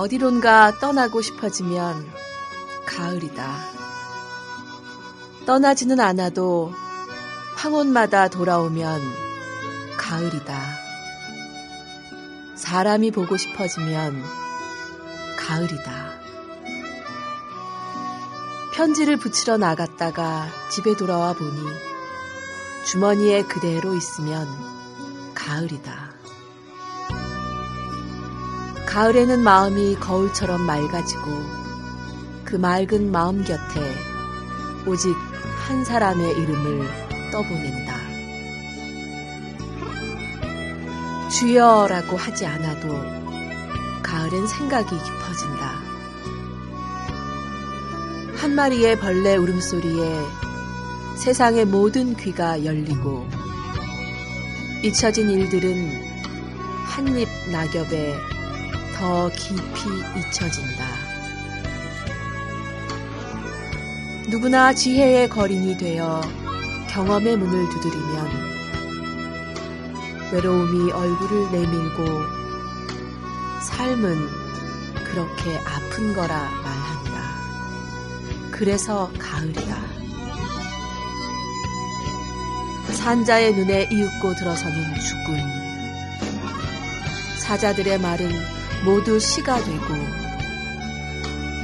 어디론가 떠나고 싶어지면 가을이다. 떠나지는 않아도 황혼마다 돌아오면 가을이다. 사람이 보고 싶어지면 가을이다. 편지를 붙이러 나갔다가 집에 돌아와 보니 주머니에 그대로 있으면 가을이다. 가을에는 마음이 거울처럼 맑아지고 그 맑은 마음 곁에 오직 한 사람의 이름을 떠보낸다. 주여라고 하지 않아도 가을엔 생각이 깊어진다. 한 마리의 벌레 울음소리에 세상의 모든 귀가 열리고 잊혀진 일들은 한입 낙엽에 더 깊이 잊혀진다. 누구나 지혜의 거린이 되어 경험의 문을 두드리면 외로움이 얼굴을 내밀고 삶은 그렇게 아픈 거라 말한다. 그래서 가을이다. 산자의 눈에 이윽고 들어서는 죽음. 사자들의 말은 모두 시가 되고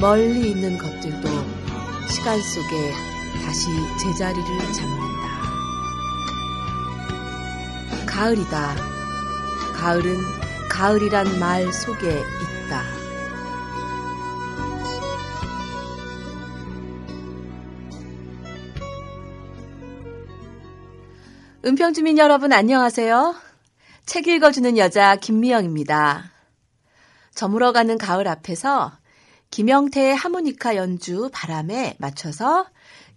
멀리 있는 것들도 시간 속에 다시 제자리를 잡는다. 가을이다. 가을은 가을이란 말 속에 있다. 은평주민 여러분 안녕하세요. 책 읽어주는 여자 김미영입니다. 저물어가는 가을 앞에서 김영태의 하모니카 연주 바람에 맞춰서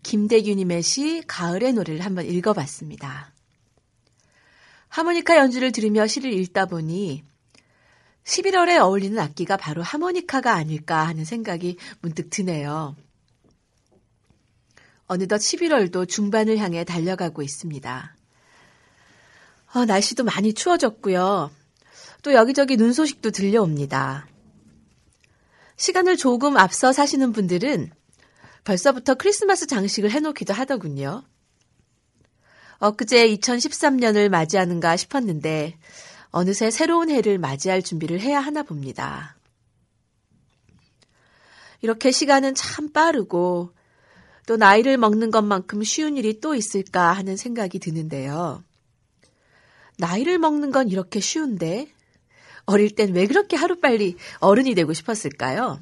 김대규님의 시 가을의 노래를 한번 읽어봤습니다. 하모니카 연주를 들으며 시를 읽다 보니 11월에 어울리는 악기가 바로 하모니카가 아닐까 하는 생각이 문득 드네요. 어느덧 11월도 중반을 향해 달려가고 있습니다. 어, 날씨도 많이 추워졌고요. 또 여기저기 눈 소식도 들려옵니다. 시간을 조금 앞서 사시는 분들은 벌써부터 크리스마스 장식을 해놓기도 하더군요. 엊그제 2013년을 맞이하는가 싶었는데 어느새 새로운 해를 맞이할 준비를 해야 하나 봅니다. 이렇게 시간은 참 빠르고 또 나이를 먹는 것만큼 쉬운 일이 또 있을까 하는 생각이 드는데요. 나이를 먹는 건 이렇게 쉬운데 어릴 땐 왜 그렇게 하루빨리 어른이 되고 싶었을까요?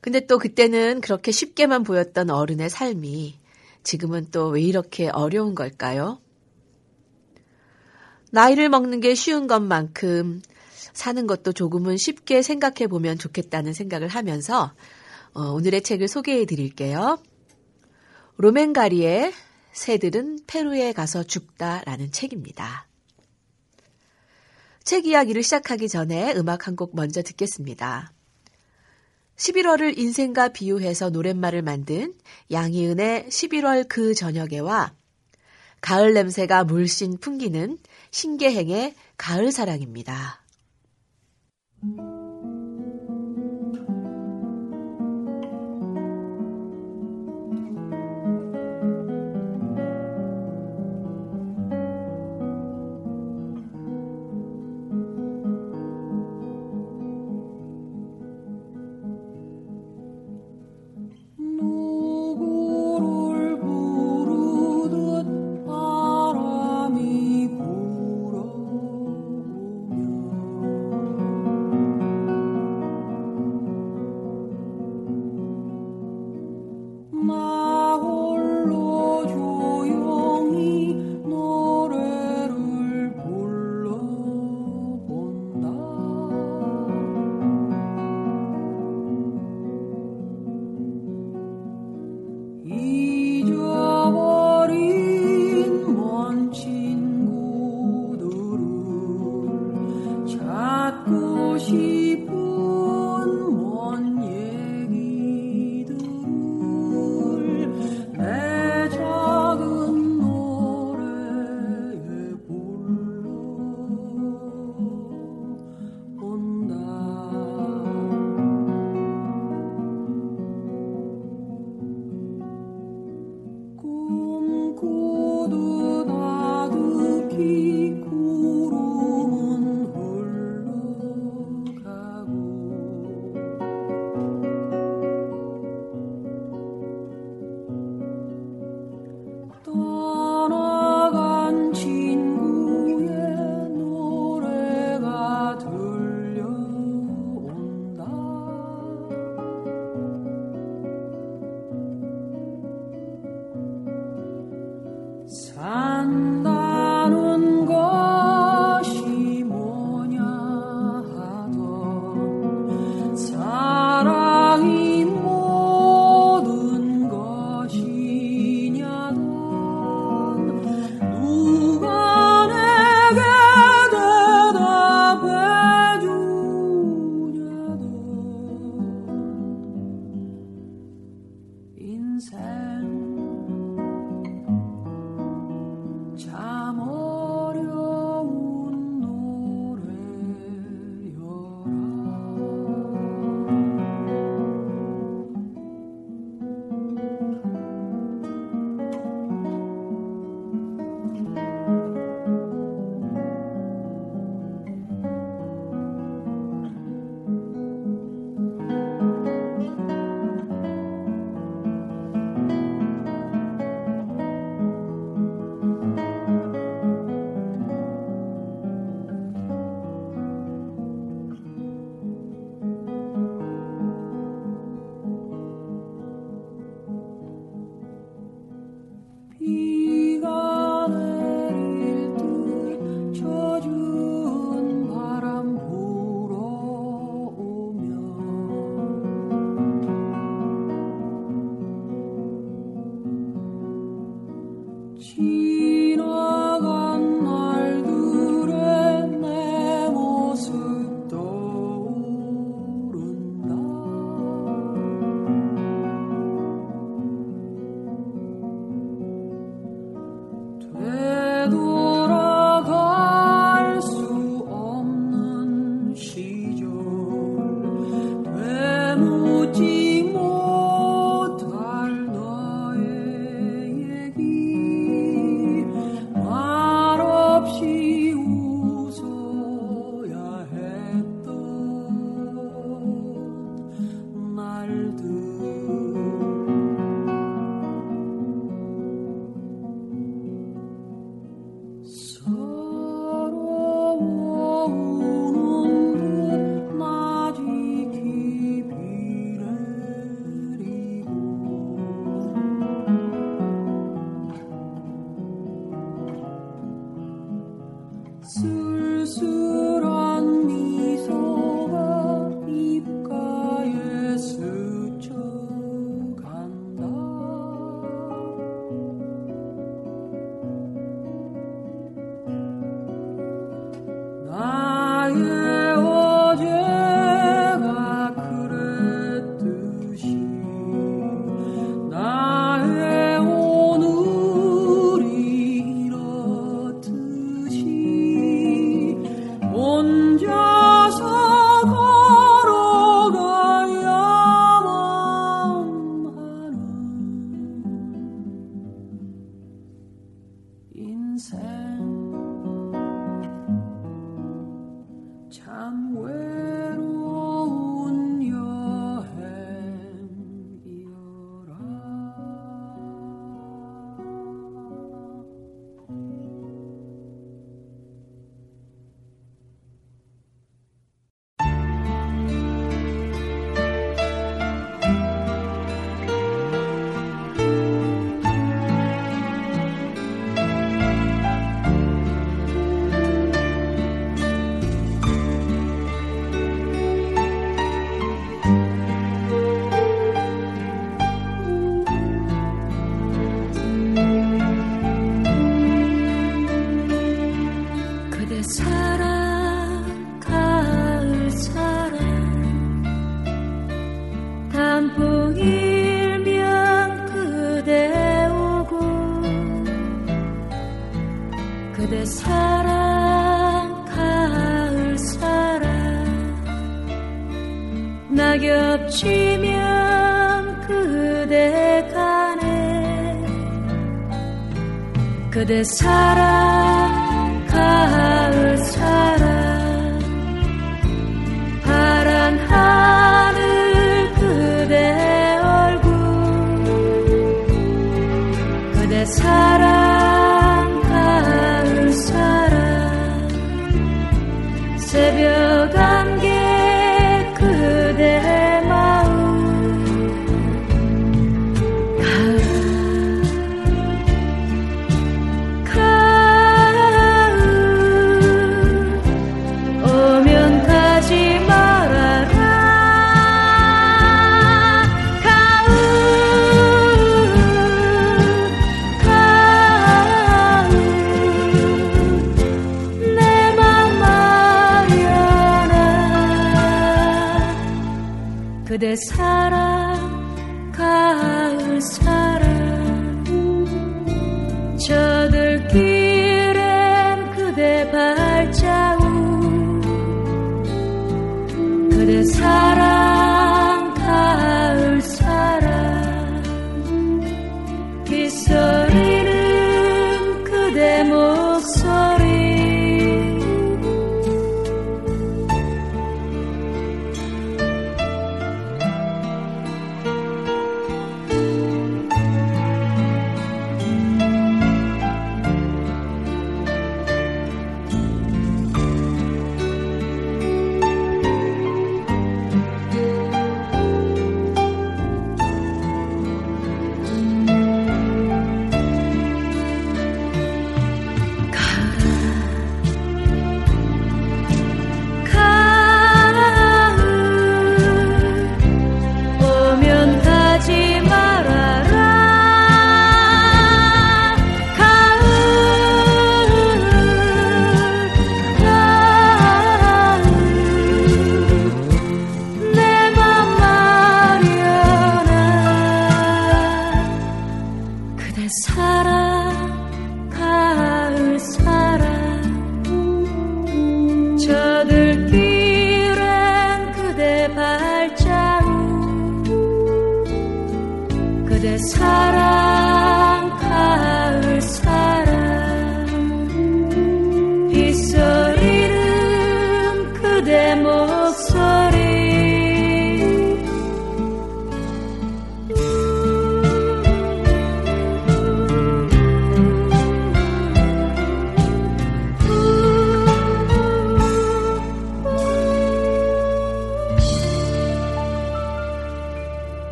근데 또 그때는 그렇게 쉽게만 보였던 어른의 삶이 지금은 또 왜 이렇게 어려운 걸까요? 나이를 먹는 게 쉬운 것만큼 사는 것도 조금은 쉽게 생각해 보면 좋겠다는 생각을 하면서 어, 오늘의 책을 소개해 드릴게요. 로맨가리의 새들은 페루에 가서 죽다라는 책입니다. 책 이야기를 시작하기 전에 음악 한 곡 먼저 듣겠습니다. 11월을 인생과 비유해서 노랫말을 만든 양희은의 11월 그 저녁에와 가을 냄새가 물씬 풍기는 신계행의 가을 사랑입니다.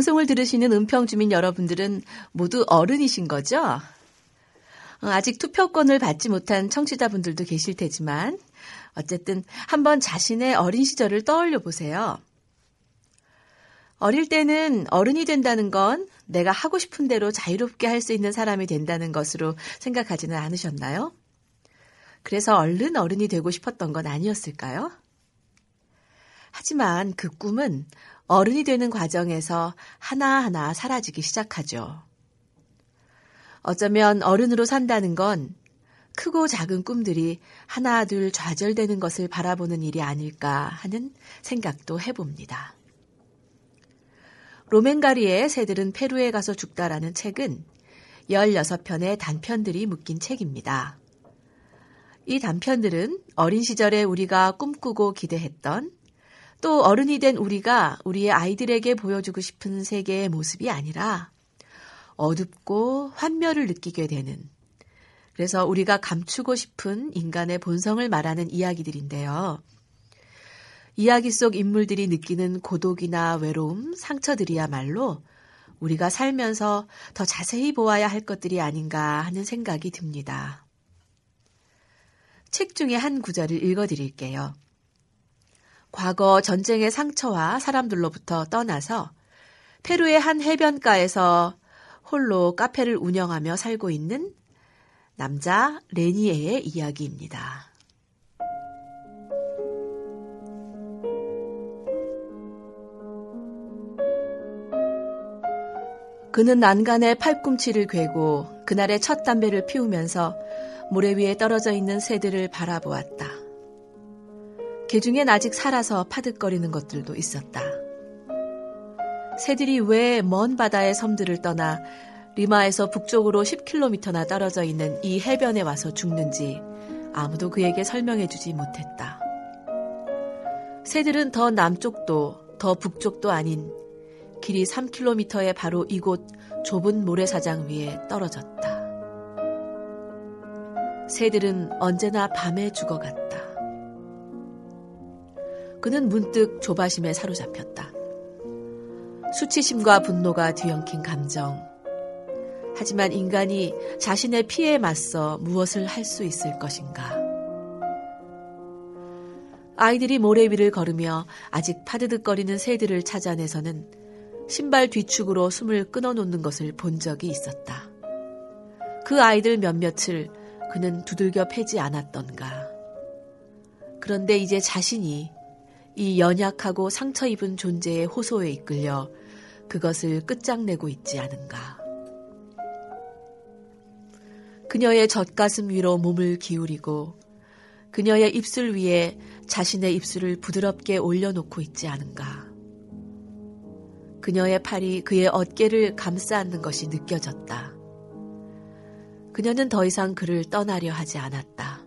방송을 들으시는 은평 주민 여러분들은 모두 어른이신 거죠? 어, 아직 투표권을 받지 못한 청취자분들도 계실 테지만 어쨌든 한번 자신의 어린 시절을 떠올려 보세요. 어릴 때는 어른이 된다는 건 내가 하고 싶은 대로 자유롭게 할 수 있는 사람이 된다는 것으로 생각하지는 않으셨나요? 그래서 얼른 어른이 되고 싶었던 건 아니었을까요? 하지만 그 꿈은 어른이 되는 과정에서 하나하나 사라지기 시작하죠. 어쩌면 어른으로 산다는 건 크고 작은 꿈들이 하나 둘 좌절되는 것을 바라보는 일이 아닐까 하는 생각도 해봅니다. 로맨가리의 새들은 페루에 가서 죽다라는 책은 16편의 단편들이 묶인 책입니다. 이 단편들은 어린 시절에 우리가 꿈꾸고 기대했던 또 어른이 된 우리가 우리의 아이들에게 보여주고 싶은 세계의 모습이 아니라 어둡고 환멸을 느끼게 되는 그래서 우리가 감추고 싶은 인간의 본성을 말하는 이야기들인데요. 이야기 속 인물들이 느끼는 고독이나 외로움, 상처들이야말로 우리가 살면서 더 자세히 보아야 할 것들이 아닌가 하는 생각이 듭니다. 책 중에 한 구절을 읽어드릴게요. 과거 전쟁의 상처와 사람들로부터 떠나서 페루의 한 해변가에서 홀로 카페를 운영하며 살고 있는 남자 레니에의 이야기입니다. 그는 난간에 팔꿈치를 괴고 그날의 첫 담배를 피우면서 모래 위에 떨어져 있는 새들을 바라보았다. 개 중엔 아직 살아서 파득거리는 것들도 있었다. 새들이 왜 먼 바다의 섬들을 떠나 리마에서 북쪽으로 10km나 떨어져 있는 이 해변에 와서 죽는지 아무도 그에게 설명해 주지 못했다. 새들은 더 남쪽도 더 북쪽도 아닌 길이 3km의 바로 이곳 좁은 모래사장 위에 떨어졌다. 새들은 언제나 밤에 죽어갔다. 그는 문득 조바심에 사로잡혔다. 수치심과 분노가 뒤엉킨 감정. 하지만 인간이 자신의 피에 맞서 무엇을 할 수 있을 것인가? 아이들이 모래 위를 걸으며 아직 파드득거리는 새들을 찾아내서는 신발 뒤축으로 숨을 끊어놓는 것을 본 적이 있었다. 그 아이들 몇몇을 그는 두들겨 패지 않았던가. 그런데 이제 자신이 이 연약하고 상처 입은 존재의 호소에 이끌려 그것을 끝장내고 있지 않은가. 그녀의 젖가슴 위로 몸을 기울이고 그녀의 입술 위에 자신의 입술을 부드럽게 올려놓고 있지 않은가. 그녀의 팔이 그의 어깨를 감싸 안는 것이 느껴졌다. 그녀는 더 이상 그를 떠나려 하지 않았다.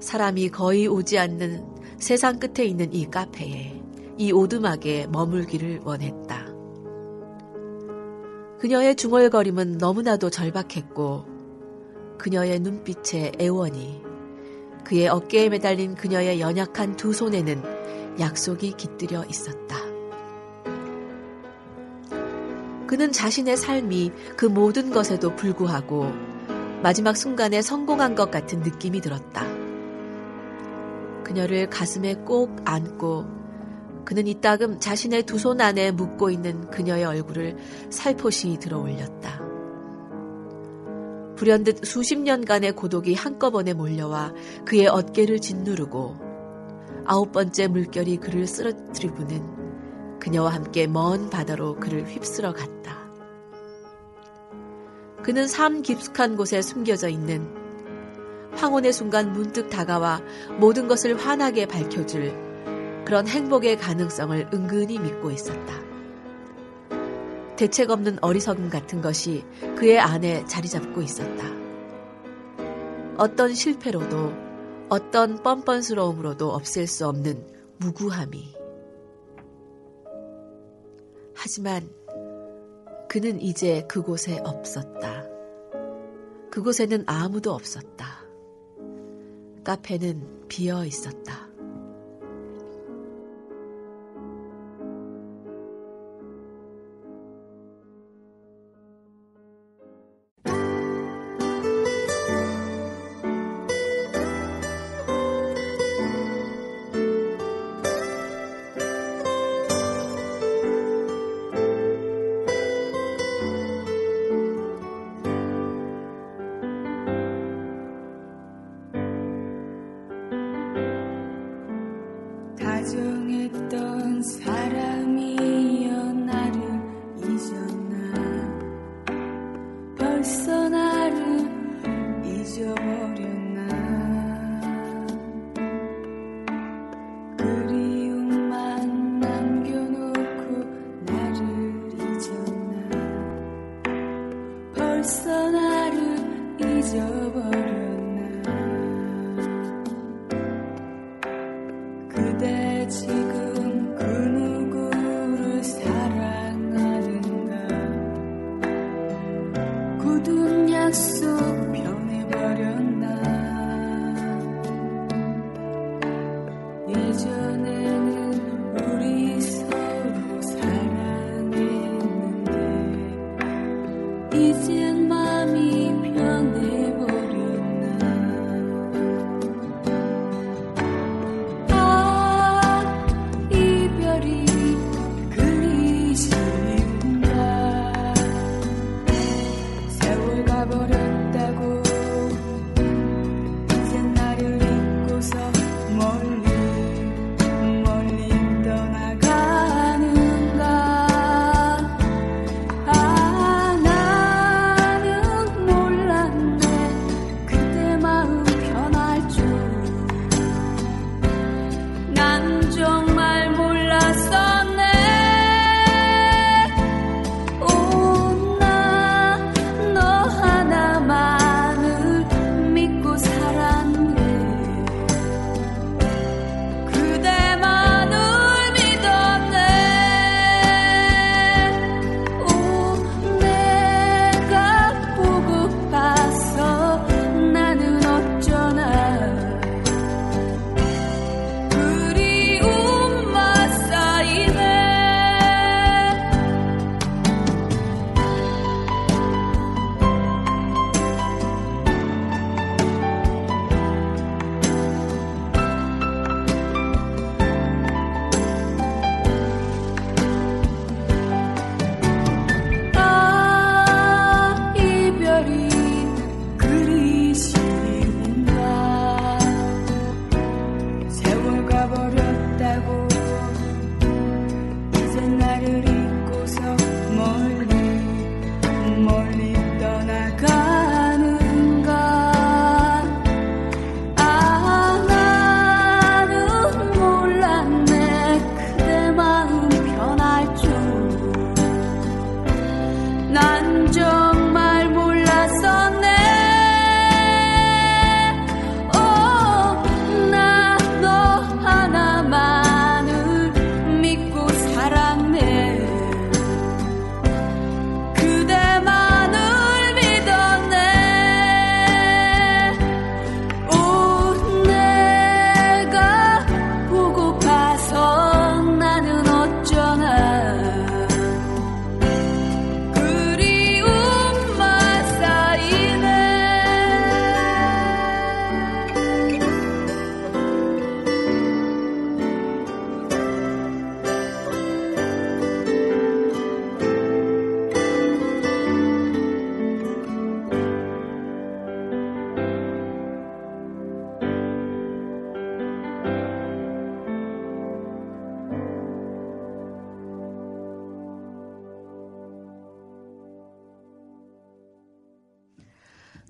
사람이 거의 오지 않는 세상 끝에 있는 이 카페에 이 오두막에 머물기를 원했다. 그녀의 중얼거림은 너무나도 절박했고 그녀의 눈빛의 애원이 그의 어깨에 매달린 그녀의 연약한 두 손에는 약속이 깃들여 있었다. 그는 자신의 삶이 그 모든 것에도 불구하고 마지막 순간에 성공한 것 같은 느낌이 들었다. 그녀를 가슴에 꼭 안고 그는 이따금 자신의 두 손 안에 묻고 있는 그녀의 얼굴을 살포시 들어 올렸다. 불현듯 수십 년간의 고독이 한꺼번에 몰려와 그의 어깨를 짓누르고 아홉 번째 물결이 그를 쓰러뜨리고는 그녀와 함께 먼 바다로 그를 휩쓸어 갔다. 그는 삶 깊숙한 곳에 숨겨져 있는 황혼의 순간 문득 다가와 모든 것을 환하게 밝혀줄 그런 행복의 가능성을 은근히 믿고 있었다. 대책 없는 어리석음 같은 것이 그의 안에 자리 잡고 있었다. 어떤 실패로도 어떤 뻔뻔스러움으로도 없앨 수 없는 무구함이. 하지만 그는 이제 그곳에 없었다. 그곳에는 아무도 없었다. 카페는 비어 있었다.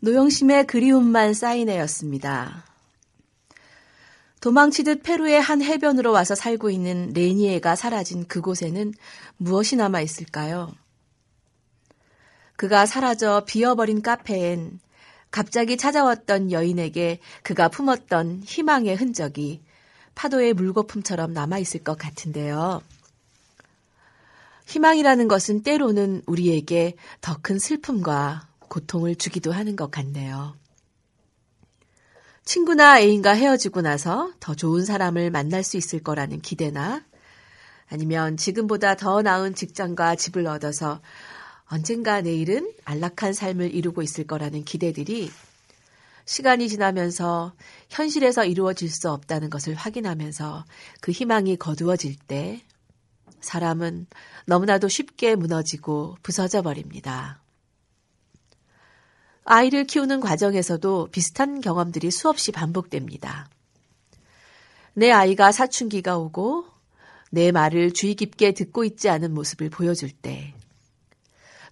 노영심의 그리움만 쌓이네였습니다. 도망치듯 페루의 한 해변으로 와서 살고 있는 레니에가 사라진 그곳에는 무엇이 남아 있을까요? 그가 사라져 비어버린 카페엔 갑자기 찾아왔던 여인에게 그가 품었던 희망의 흔적이 파도의 물거품처럼 남아있을 것 같은데요. 희망이라는 것은 때로는 우리에게 더 큰 슬픔과 고통을 주기도 하는 것 같네요. 친구나 애인과 헤어지고 나서 더 좋은 사람을 만날 수 있을 거라는 기대나 아니면 지금보다 더 나은 직장과 집을 얻어서 언젠가 내일은 안락한 삶을 이루고 있을 거라는 기대들이 시간이 지나면서 현실에서 이루어질 수 없다는 것을 확인하면서 그 희망이 거두어질 때 사람은 너무나도 쉽게 무너지고 부서져 버립니다. 아이를 키우는 과정에서도 비슷한 경험들이 수없이 반복됩니다. 내 아이가 사춘기가 오고 내 말을 주의 깊게 듣고 있지 않은 모습을 보여줄 때,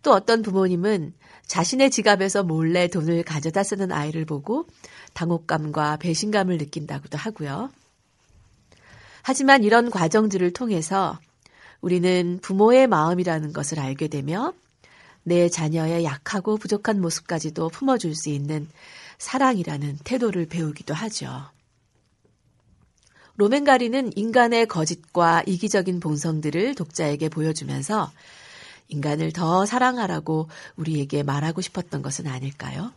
또 어떤 부모님은 자신의 지갑에서 몰래 돈을 가져다 쓰는 아이를 보고 당혹감과 배신감을 느낀다고도 하고요. 하지만 이런 과정들을 통해서 우리는 부모의 마음이라는 것을 알게 되며 내 자녀의 약하고 부족한 모습까지도 품어줄 수 있는 사랑이라는 태도를 배우기도 하죠. 로맨가리는 인간의 거짓과 이기적인 본성들을 독자에게 보여주면서 인간을 더 사랑하라고 우리에게 말하고 싶었던 것은 아닐까요?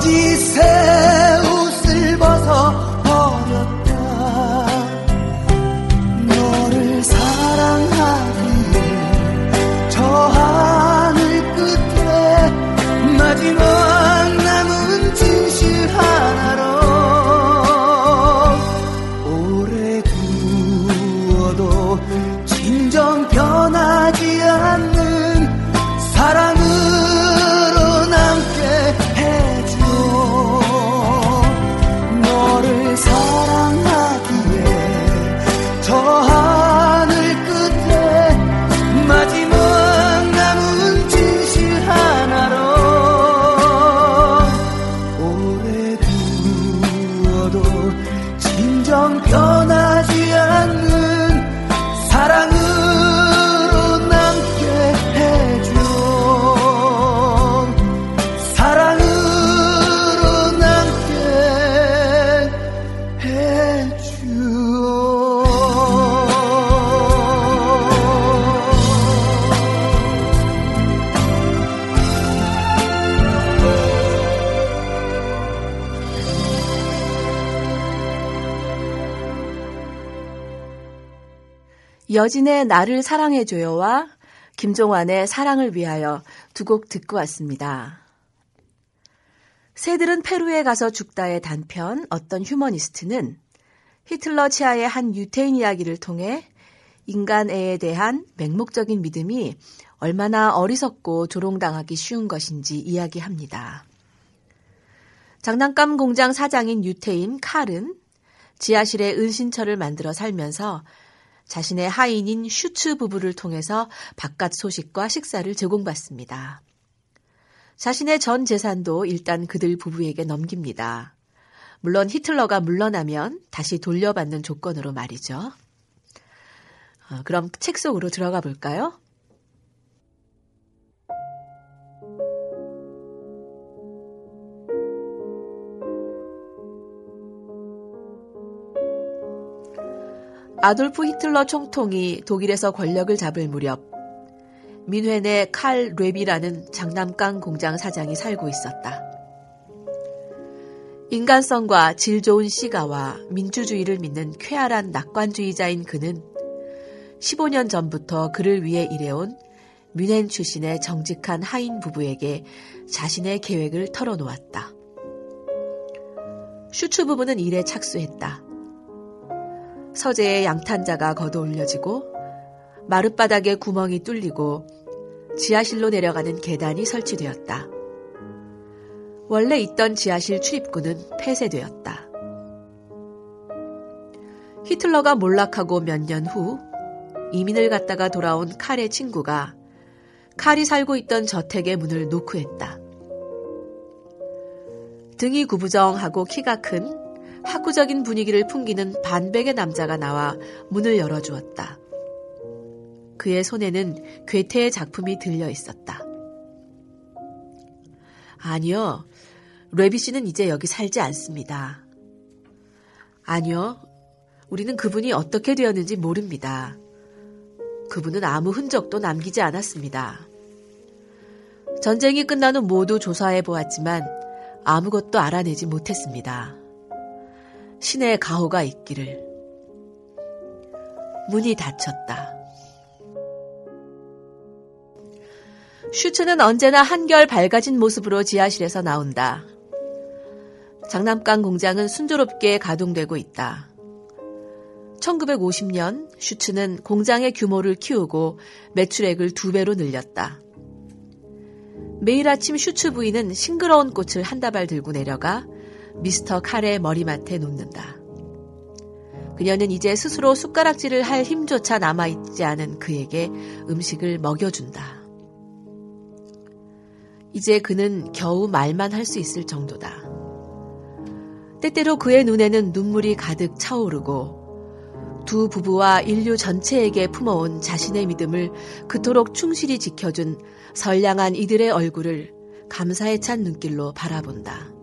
거짓 여진의 나를 사랑해줘요와 김종환의 사랑을 위하여 두 곡 듣고 왔습니다. 새들은 페루에 가서 죽다의 단편 어떤 휴머니스트는 히틀러 치하의 한 유태인 이야기를 통해 인간애에 대한 맹목적인 믿음이 얼마나 어리석고 조롱당하기 쉬운 것인지 이야기합니다. 장난감 공장 사장인 유태인 칼은 지하실에 은신처를 만들어 살면서 자신의 하인인 슈츠 부부를 통해서 바깥 소식과 식사를 제공받습니다. 자신의 전 재산도 일단 그들 부부에게 넘깁니다. 물론 히틀러가 물러나면 다시 돌려받는 조건으로 말이죠. 어, 그럼 책 속으로 들어가 볼까요? 아돌프 히틀러 총통이 독일에서 권력을 잡을 무렵 민회 내 칼 랩이라는 장난감 공장 사장이 살고 있었다. 인간성과 질 좋은 시가와 민주주의를 믿는 쾌활한 낙관주의자인 그는 15년 전부터 그를 위해 일해온 뮌헨 출신의 정직한 하인 부부에게 자신의 계획을 털어놓았다. 슈츠 부부는 일에 착수했다. 서재에 양탄자가 걷어 올려지고 마룻바닥에 구멍이 뚫리고 지하실로 내려가는 계단이 설치되었다. 원래 있던 지하실 출입구는 폐쇄되었다. 히틀러가 몰락하고 몇 년 후 이민을 갔다가 돌아온 칼의 친구가 칼이 살고 있던 저택의 문을 노크했다. 등이 구부정하고 키가 큰 학구적인 분위기를 풍기는 반백의 남자가 나와 문을 열어주었다. 그의 손에는 괴테의 작품이 들려 있었다. 아니요. 레비 씨는 이제 여기 살지 않습니다. 아니요. 우리는 그분이 어떻게 되었는지 모릅니다. 그분은 아무 흔적도 남기지 않았습니다. 전쟁이 끝난 후 모두 조사해 보았지만 아무것도 알아내지 못했습니다. 신의 가호가 있기를. 문이 닫혔다. 슈츠는 언제나 한결 밝아진 모습으로 지하실에서 나온다. 장난감 공장은 순조롭게 가동되고 있다. 1950년 슈츠는 공장의 규모를 키우고 매출액을 두 배로 늘렸다. 매일 아침 슈츠 부인은 싱그러운 꽃을 한 다발 들고 내려가 미스터 칼의 머리맡에 놓는다. 그녀는 이제 스스로 숟가락질을 할 힘조차 남아있지 않은 그에게 음식을 먹여준다. 이제 그는 겨우 말만 할 수 있을 정도다. 때때로 그의 눈에는 눈물이 가득 차오르고 두 부부와 인류 전체에게 품어온 자신의 믿음을 그토록 충실히 지켜준 선량한 이들의 얼굴을 감사에 찬 눈길로 바라본다.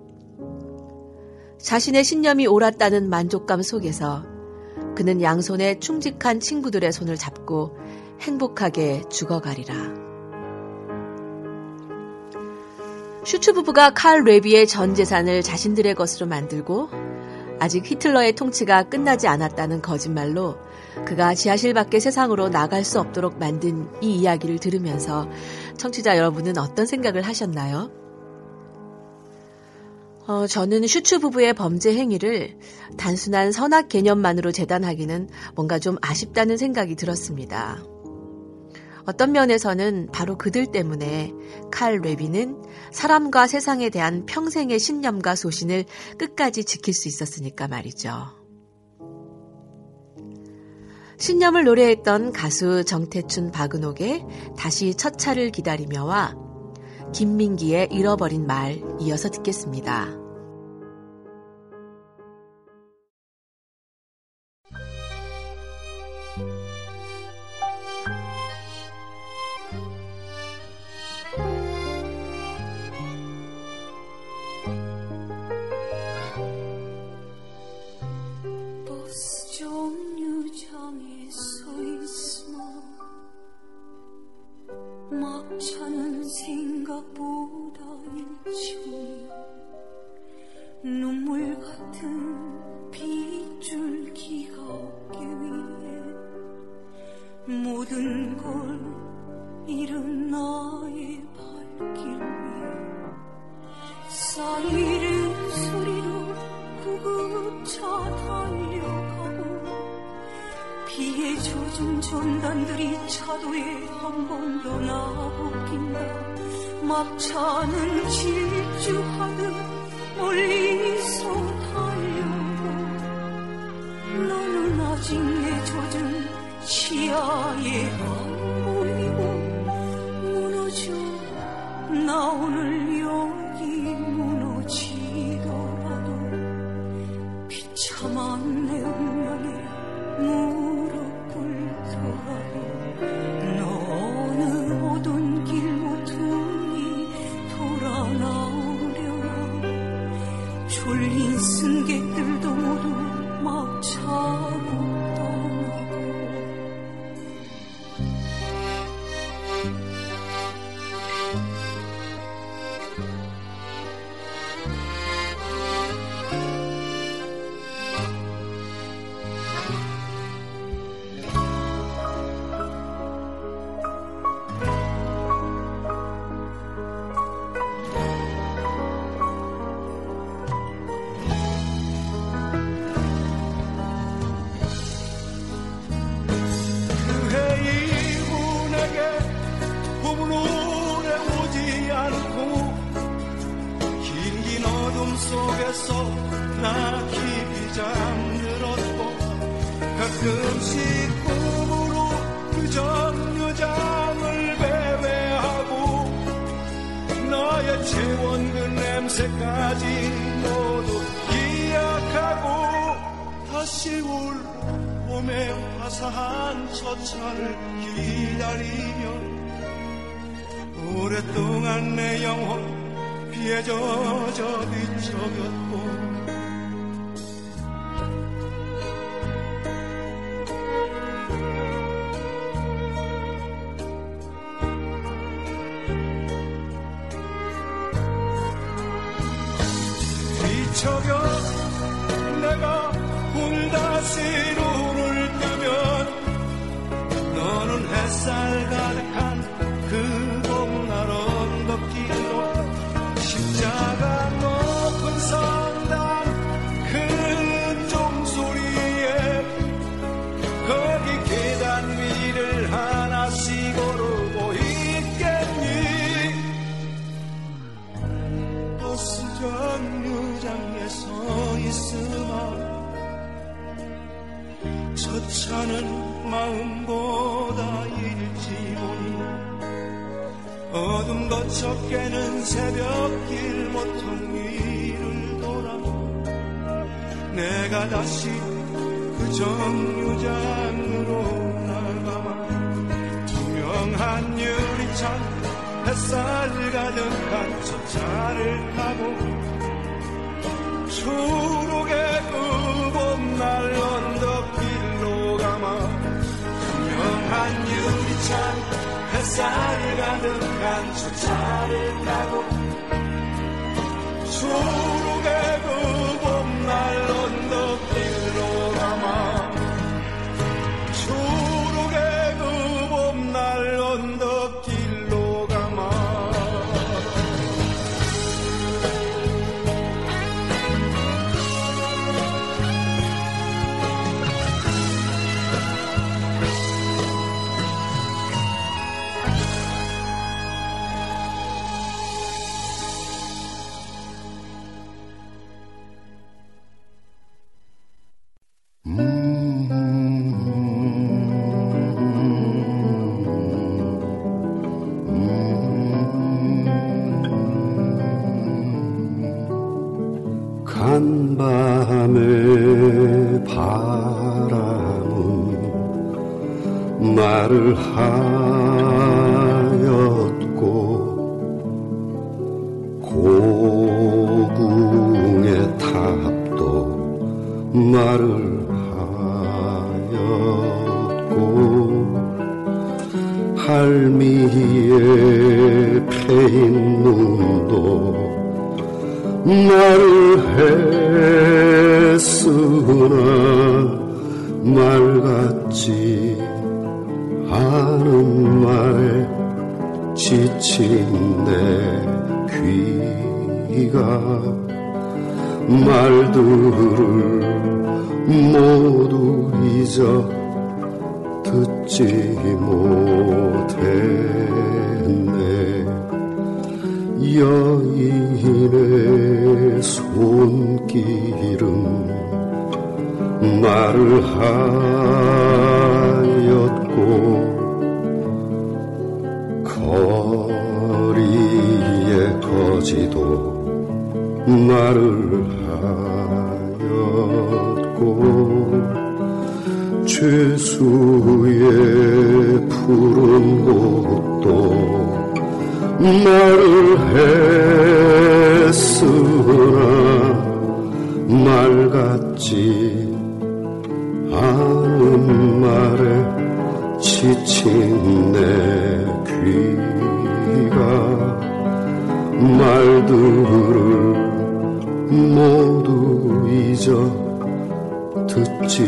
자신의 신념이 옳았다는 만족감 속에서 그는 양손에 충직한 친구들의 손을 잡고 행복하게 죽어가리라. 슈츠 부부가 칼 레비의 전 재산을 자신들의 것으로 만들고 아직 히틀러의 통치가 끝나지 않았다는 거짓말로 그가 지하실 밖의 세상으로 나갈 수 없도록 만든 이 이야기를 들으면서 청취자 여러분은 어떤 생각을 하셨나요? 어, 저는 슈츠 부부의 범죄 행위를 단순한 선악 개념만으로 재단하기는 뭔가 좀 아쉽다는 생각이 들었습니다. 어떤 면에서는 바로 그들 때문에 칼 레비는 사람과 세상에 대한 평생의 신념과 소신을 끝까지 지킬 수 있었으니까 말이죠. 신념을 노래했던 가수 정태춘 박은옥의 다시 첫 차를 기다리며와 김민기의 잃어버린 말 이어서 듣겠습니다. 속에서, 나 깊이 잠들었고 가끔씩 꿈으로 그저 유장을 배회하고 너의 체온 그 냄새까지 모두 기억하고 다시 올봄의 화사한 첫차를 기다리며 오랫동안 내 영혼 피해져져 뒤척였고. 말을 했으나 말 같지 않은 말에 지친 내 귀가 말들을 모두 잊어 듣지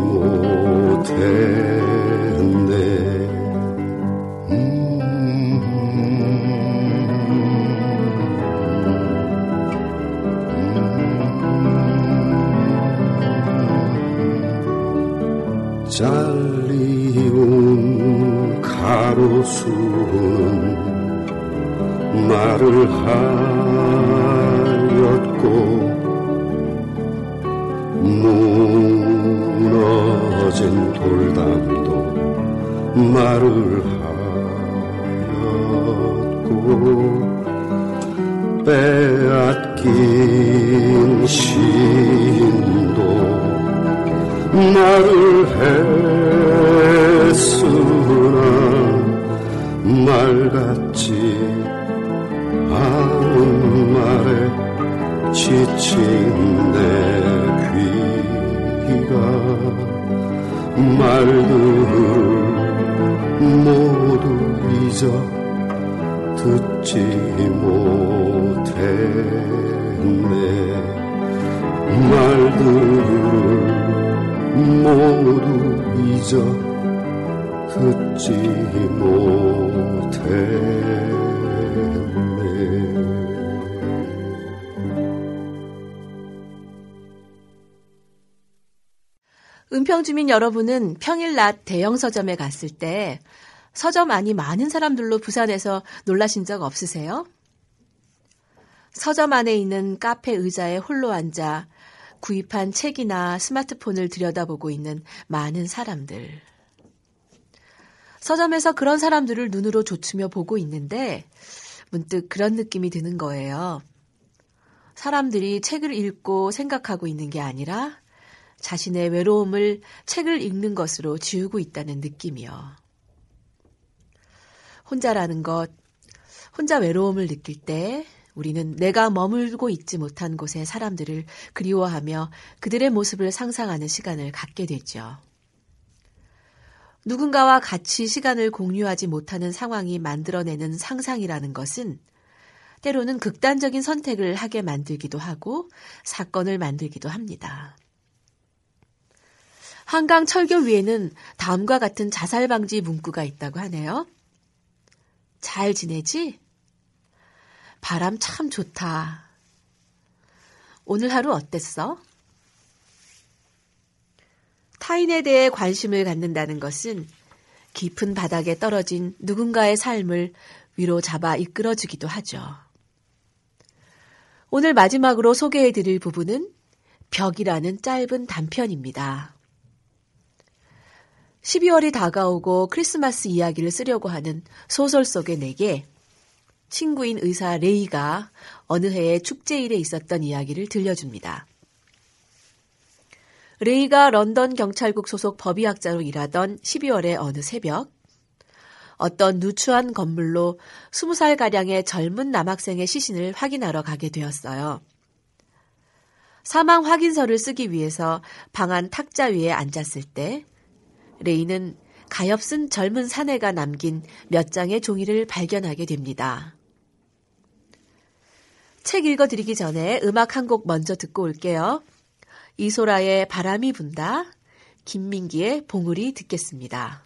못해. 은평주민 여러분은 평일 낮 대형 서점에 갔을 때 서점 안이 많은 사람들로 부산에서 놀라신 적 없으세요? 서점 안에 있는 카페 의자에 홀로 앉아 구입한 책이나 스마트폰을 들여다보고 있는 많은 사람들. 서점에서 그런 사람들을 눈으로 조추며 보고 있는데 문득 그런 느낌이 드는 거예요. 사람들이 책을 읽고 생각하고 있는 게 아니라 자신의 외로움을 책을 읽는 것으로 지우고 있다는 느낌이요. 혼자라는 것, 혼자 외로움을 느낄 때 우리는 내가 머물고 있지 못한 곳의 사람들을 그리워하며 그들의 모습을 상상하는 시간을 갖게 되죠. 누군가와 같이 시간을 공유하지 못하는 상황이 만들어내는 상상이라는 것은 때로는 극단적인 선택을 하게 만들기도 하고 사건을 만들기도 합니다. 한강 철교 위에는 다음과 같은 자살 방지 문구가 있다고 하네요. 잘 지내지? 바람 참 좋다. 오늘 하루 어땠어? 타인에 대해 관심을 갖는다는 것은 깊은 바닥에 떨어진 누군가의 삶을 위로 잡아 이끌어주기도 하죠. 오늘 마지막으로 소개해드릴 부분은 벽이라는 짧은 단편입니다. 12월이 다가오고 크리스마스 이야기를 쓰려고 하는 소설 속의 내게 친구인 의사 레이가 어느 해의 축제일에 있었던 이야기를 들려줍니다. 레이가 런던 경찰국 소속 법의학자로 일하던 12월의 어느 새벽, 어떤 누추한 건물로 20살가량의 젊은 남학생의 시신을 확인하러 가게 되었어요. 사망 확인서를 쓰기 위해서 방 안 탁자 위에 앉았을 때, 레이는 가엾은 젊은 사내가 남긴 몇 장의 종이를 발견하게 됩니다. 책 읽어드리기 전에 음악 한 곡 먼저 듣고 올게요. 이소라의 바람이 분다, 김민기의 봉우리 듣겠습니다.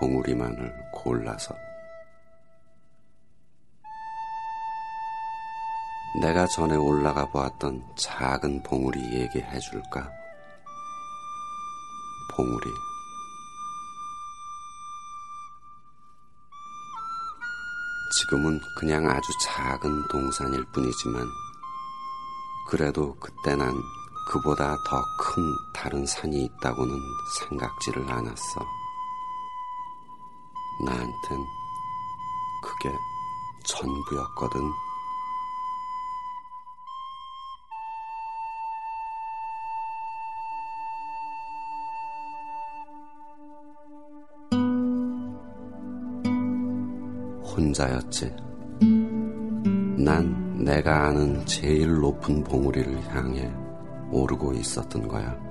봉우리만을 골라서. 내가 전에 올라가 보았던 작은 봉우리 얘기해 줄까? 봉우리. 지금은 그냥 아주 작은 동산일 뿐이지만, 그래도 그때 난 그보다 더 큰 다른 산이 있다고는 생각지를 않았어. 나한텐 그게 전부였거든. 혼자였지. 난 내가 아는 제일 높은 봉우리를 향해 오르고 있었던 거야.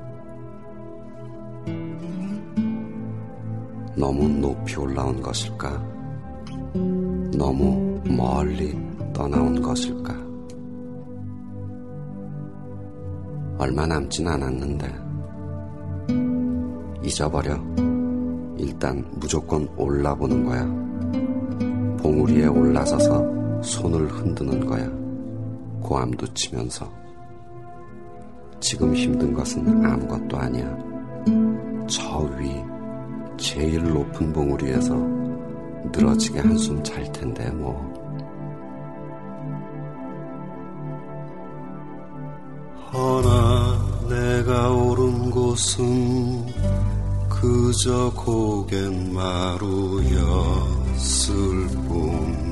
너무 높이 올라온 것일까? 너무 멀리 떠나온 것일까? 얼마 남진 않았는데, 잊어버려. 일단 무조건 올라보는 거야. 봉우리에 올라서서 손을 흔드는 거야. 고함도 치면서. 지금 힘든 것은 아무것도 아니야. 저 위, 제일 높은 봉우리에서 늘어지게 한숨 잘 텐데, 뭐. 허나 내가 오른 곳은 그저 고갯마루였을 뿐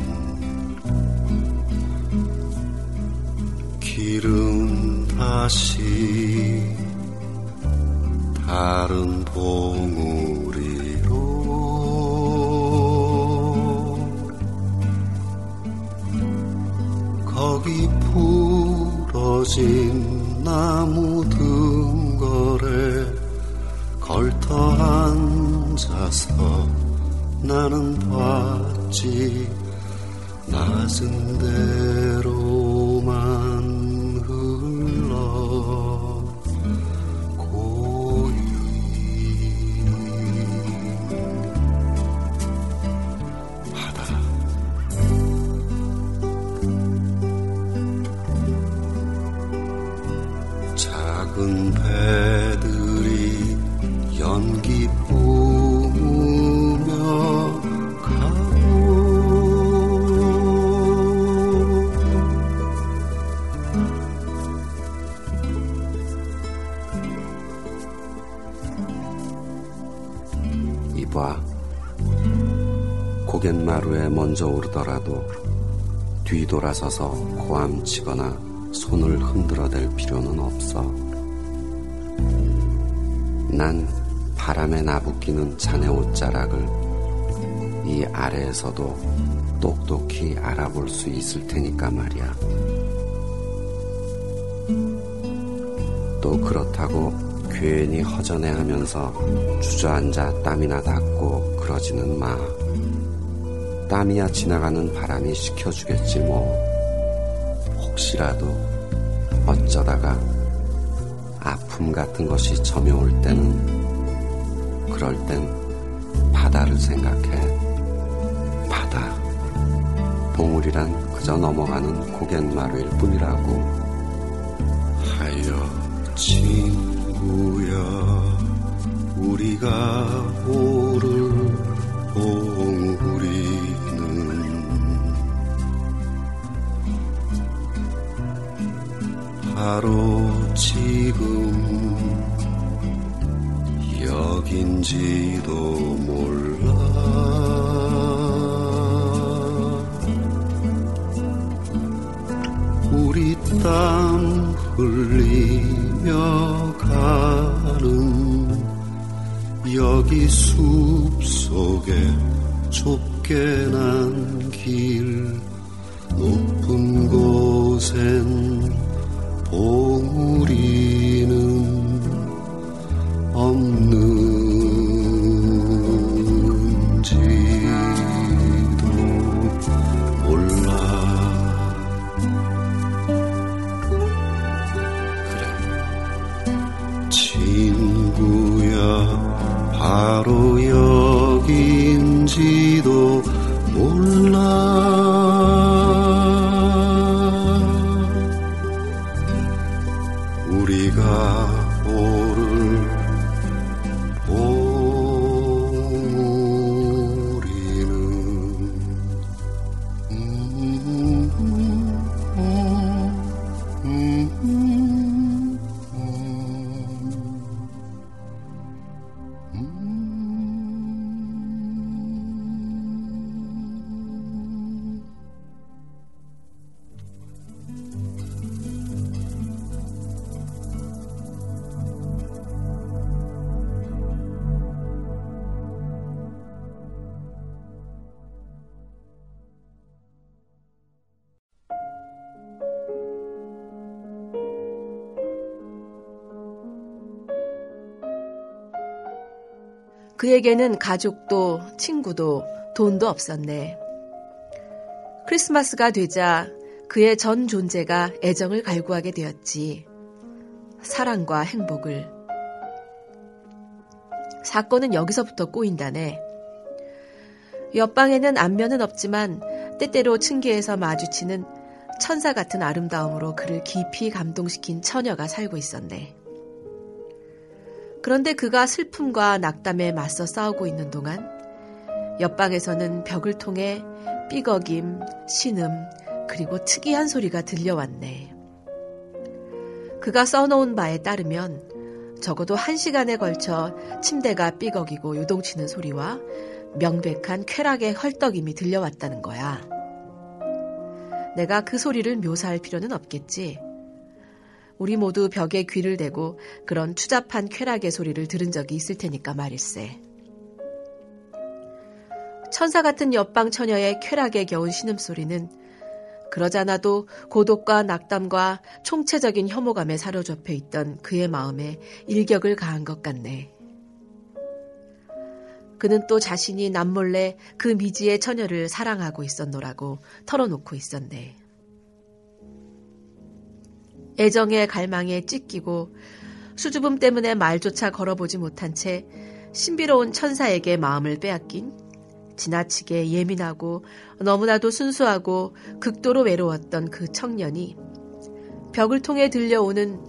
길은 다시 다른 봉우 부러진 나무 등거래 걸터 앉아서 나는 봤지. 낮은 대로만 뒤돌아서서 고함치거나 손을 흔들어댈 필요는 없어. 난 바람에 나부끼는 자네 옷자락을 이 아래에서도 똑똑히 알아볼 수 있을 테니까 말이야. 또 그렇다고 괜히 허전해 하면서 주저앉아 땀이나 닦고 그러지는 마. 땀이야 지나가는 바람이 식혀주겠지 뭐. 혹시라도 어쩌다가 아픔 같은 것이 점여올 때는 그럴 땐 바다를 생각해. 바다. 봉우리란 그저 넘어가는 고갯마루일 뿐이라고. 하여 친구야 우리가 오를 봉우리 바로 지금 여긴지도 몰라. 우리 땀 흘리며 가는 여기 숲 속에 좁게 난 길 높은 곳엔 봉우리는 없는 그에게는 가족도 친구도 돈도 없었네. 크리스마스가 되자 그의 전 존재가 애정을 갈구하게 되었지. 사랑과 행복을. 사건은 여기서부터 꼬인다네. 옆방에는 안면은 없지만 때때로 층계에서 마주치는 천사 같은 아름다움으로 그를 깊이 감동시킨 처녀가 살고 있었네. 그런데 그가 슬픔과 낙담에 맞서 싸우고 있는 동안 옆방에서는 벽을 통해 삐걱임, 신음, 그리고 특이한 소리가 들려왔네. 그가 써놓은 바에 따르면 적어도 한 시간에 걸쳐 침대가 삐걱이고 요동치는 소리와 명백한 쾌락의 헐떡임이 들려왔다는 거야. 내가 그 소리를 묘사할 필요는 없겠지. 우리 모두 벽에 귀를 대고 그런 추잡한 쾌락의 소리를 들은 적이 있을 테니까 말일세. 천사 같은 옆방 처녀의 쾌락에 겨운 신음소리는 그러잖아도 고독과 낙담과 총체적인 혐오감에 사로잡혀 있던 그의 마음에 일격을 가한 것 같네. 그는 또 자신이 남몰래 그 미지의 처녀를 사랑하고 있었노라고 털어놓고 있었네. 애정의 갈망에 찢기고 수줍음 때문에 말조차 걸어보지 못한 채 신비로운 천사에게 마음을 빼앗긴 지나치게 예민하고 너무나도 순수하고 극도로 외로웠던 그 청년이 벽을 통해 들려오는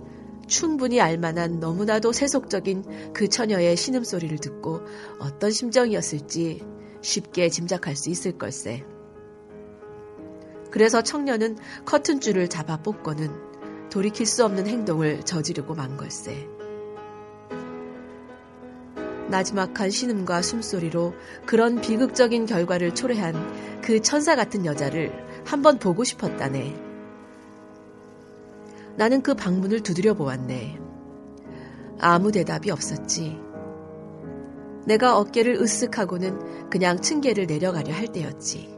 충분히 알만한 너무나도 세속적인 그 처녀의 신음소리를 듣고 어떤 심정이었을지 쉽게 짐작할 수 있을 걸세. 그래서 청년은 커튼줄을 잡아 뽑고는 돌이킬 수 없는 행동을 저지르고 만 걸세. 나지막한 신음과 숨소리로 그런 비극적인 결과를 초래한 그 천사 같은 여자를 한번 보고 싶었다네. 나는 그 방문을 두드려 보았네. 아무 대답이 없었지. 내가 어깨를 으쓱하고는 그냥 층계를 내려가려 할 때였지.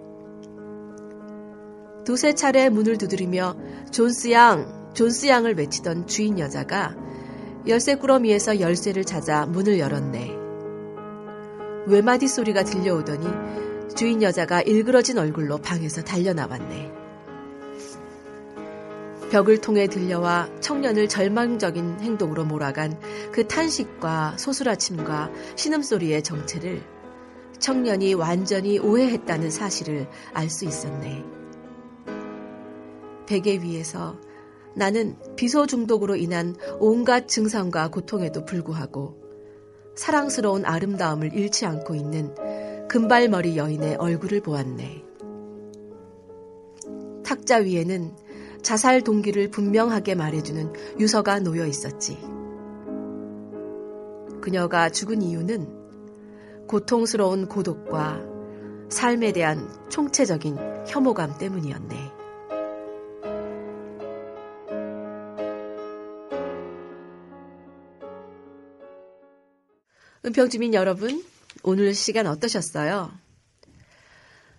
두세 차례 문을 두드리며 존스 양, 존스 양을 외치던 주인 여자가 열쇠 꾸러미에서 열쇠를 찾아 문을 열었네. 외마디 소리가 들려오더니 주인 여자가 일그러진 얼굴로 방에서 달려나왔네. 벽을 통해 들려와 청년을 절망적인 행동으로 몰아간 그 탄식과 소스라침과 신음소리의 정체를 청년이 완전히 오해했다는 사실을 알 수 있었네. 베개 위에서 나는 비소 중독으로 인한 온갖 증상과 고통에도 불구하고 사랑스러운 아름다움을 잃지 않고 있는 금발머리 여인의 얼굴을 보았네. 탁자 위에는 자살 동기를 분명하게 말해주는 유서가 놓여 있었지. 그녀가 죽은 이유는 고통스러운 고독과 삶에 대한 총체적인 혐오감 때문이었네. 은평주민 여러분, 오늘 시간 어떠셨어요?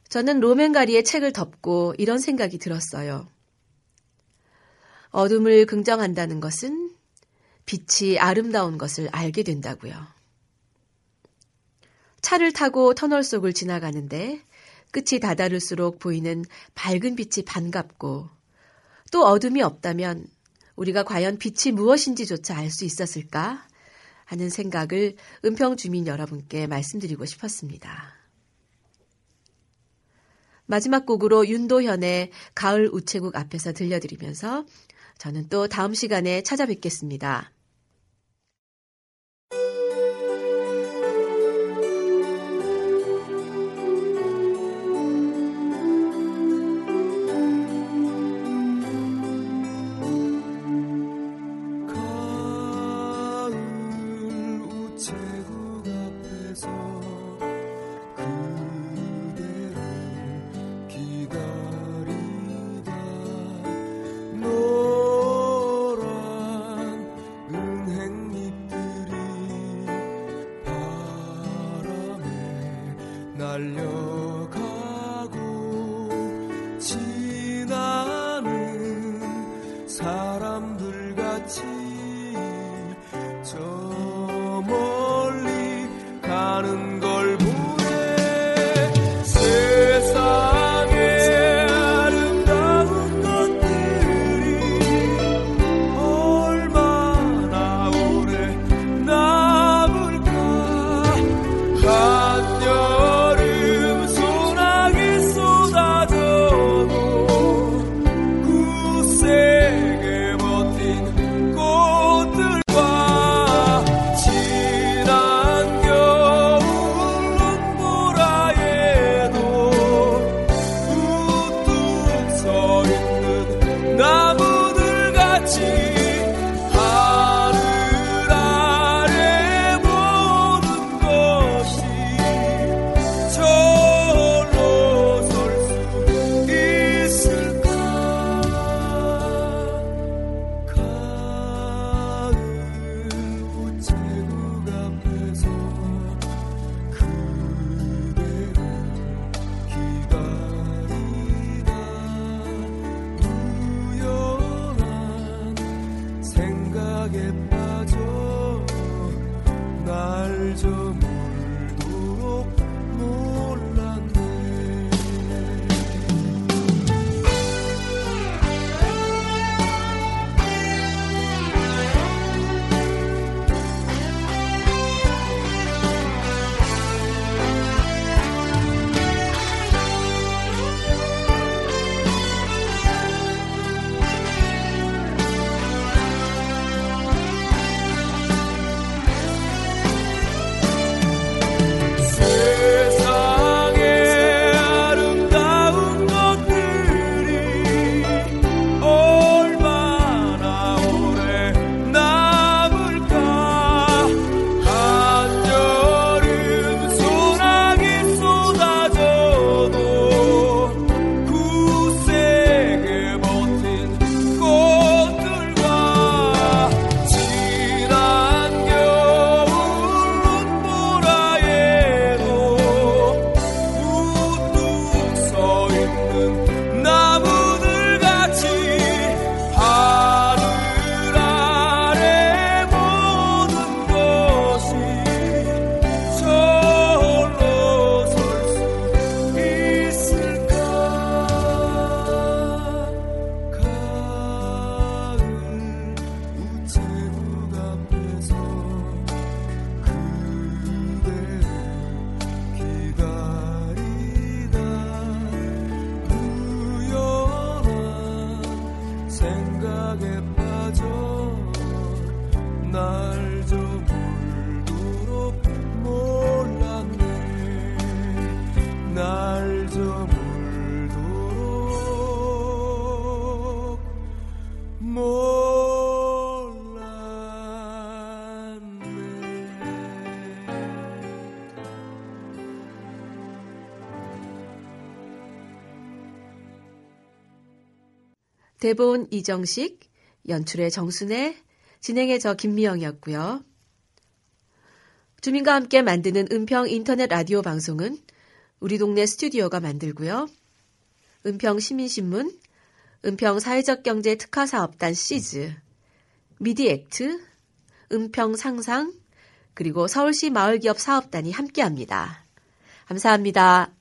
저는 로맨가리의 책을 덮고 이런 생각이 들었어요. 어둠을 긍정한다는 것은 빛이 아름다운 것을 알게 된다고요. 차를 타고 터널 속을 지나가는데 끝이 다다를수록 보이는 밝은 빛이 반갑고 또 어둠이 없다면 우리가 과연 빛이 무엇인지조차 알 수 있었을까 하는 생각을 은평 주민 여러분께 말씀드리고 싶었습니다. 마지막 곡으로 윤도현의 가을 우체국 앞에서 들려드리면서 저는 또 다음 시간에 찾아뵙겠습니다. 대본 이정식, 연출의 정순애, 진행의 저 김미영이었고요. 주민과 함께 만드는 은평 인터넷 라디오 방송은 우리 동네 스튜디오가 만들고요. 은평 시민신문, 은평 사회적 경제 특화 사업단 시즈, 미디액트, 은평 상상, 그리고 서울시 마을기업 사업단이 함께합니다. 감사합니다.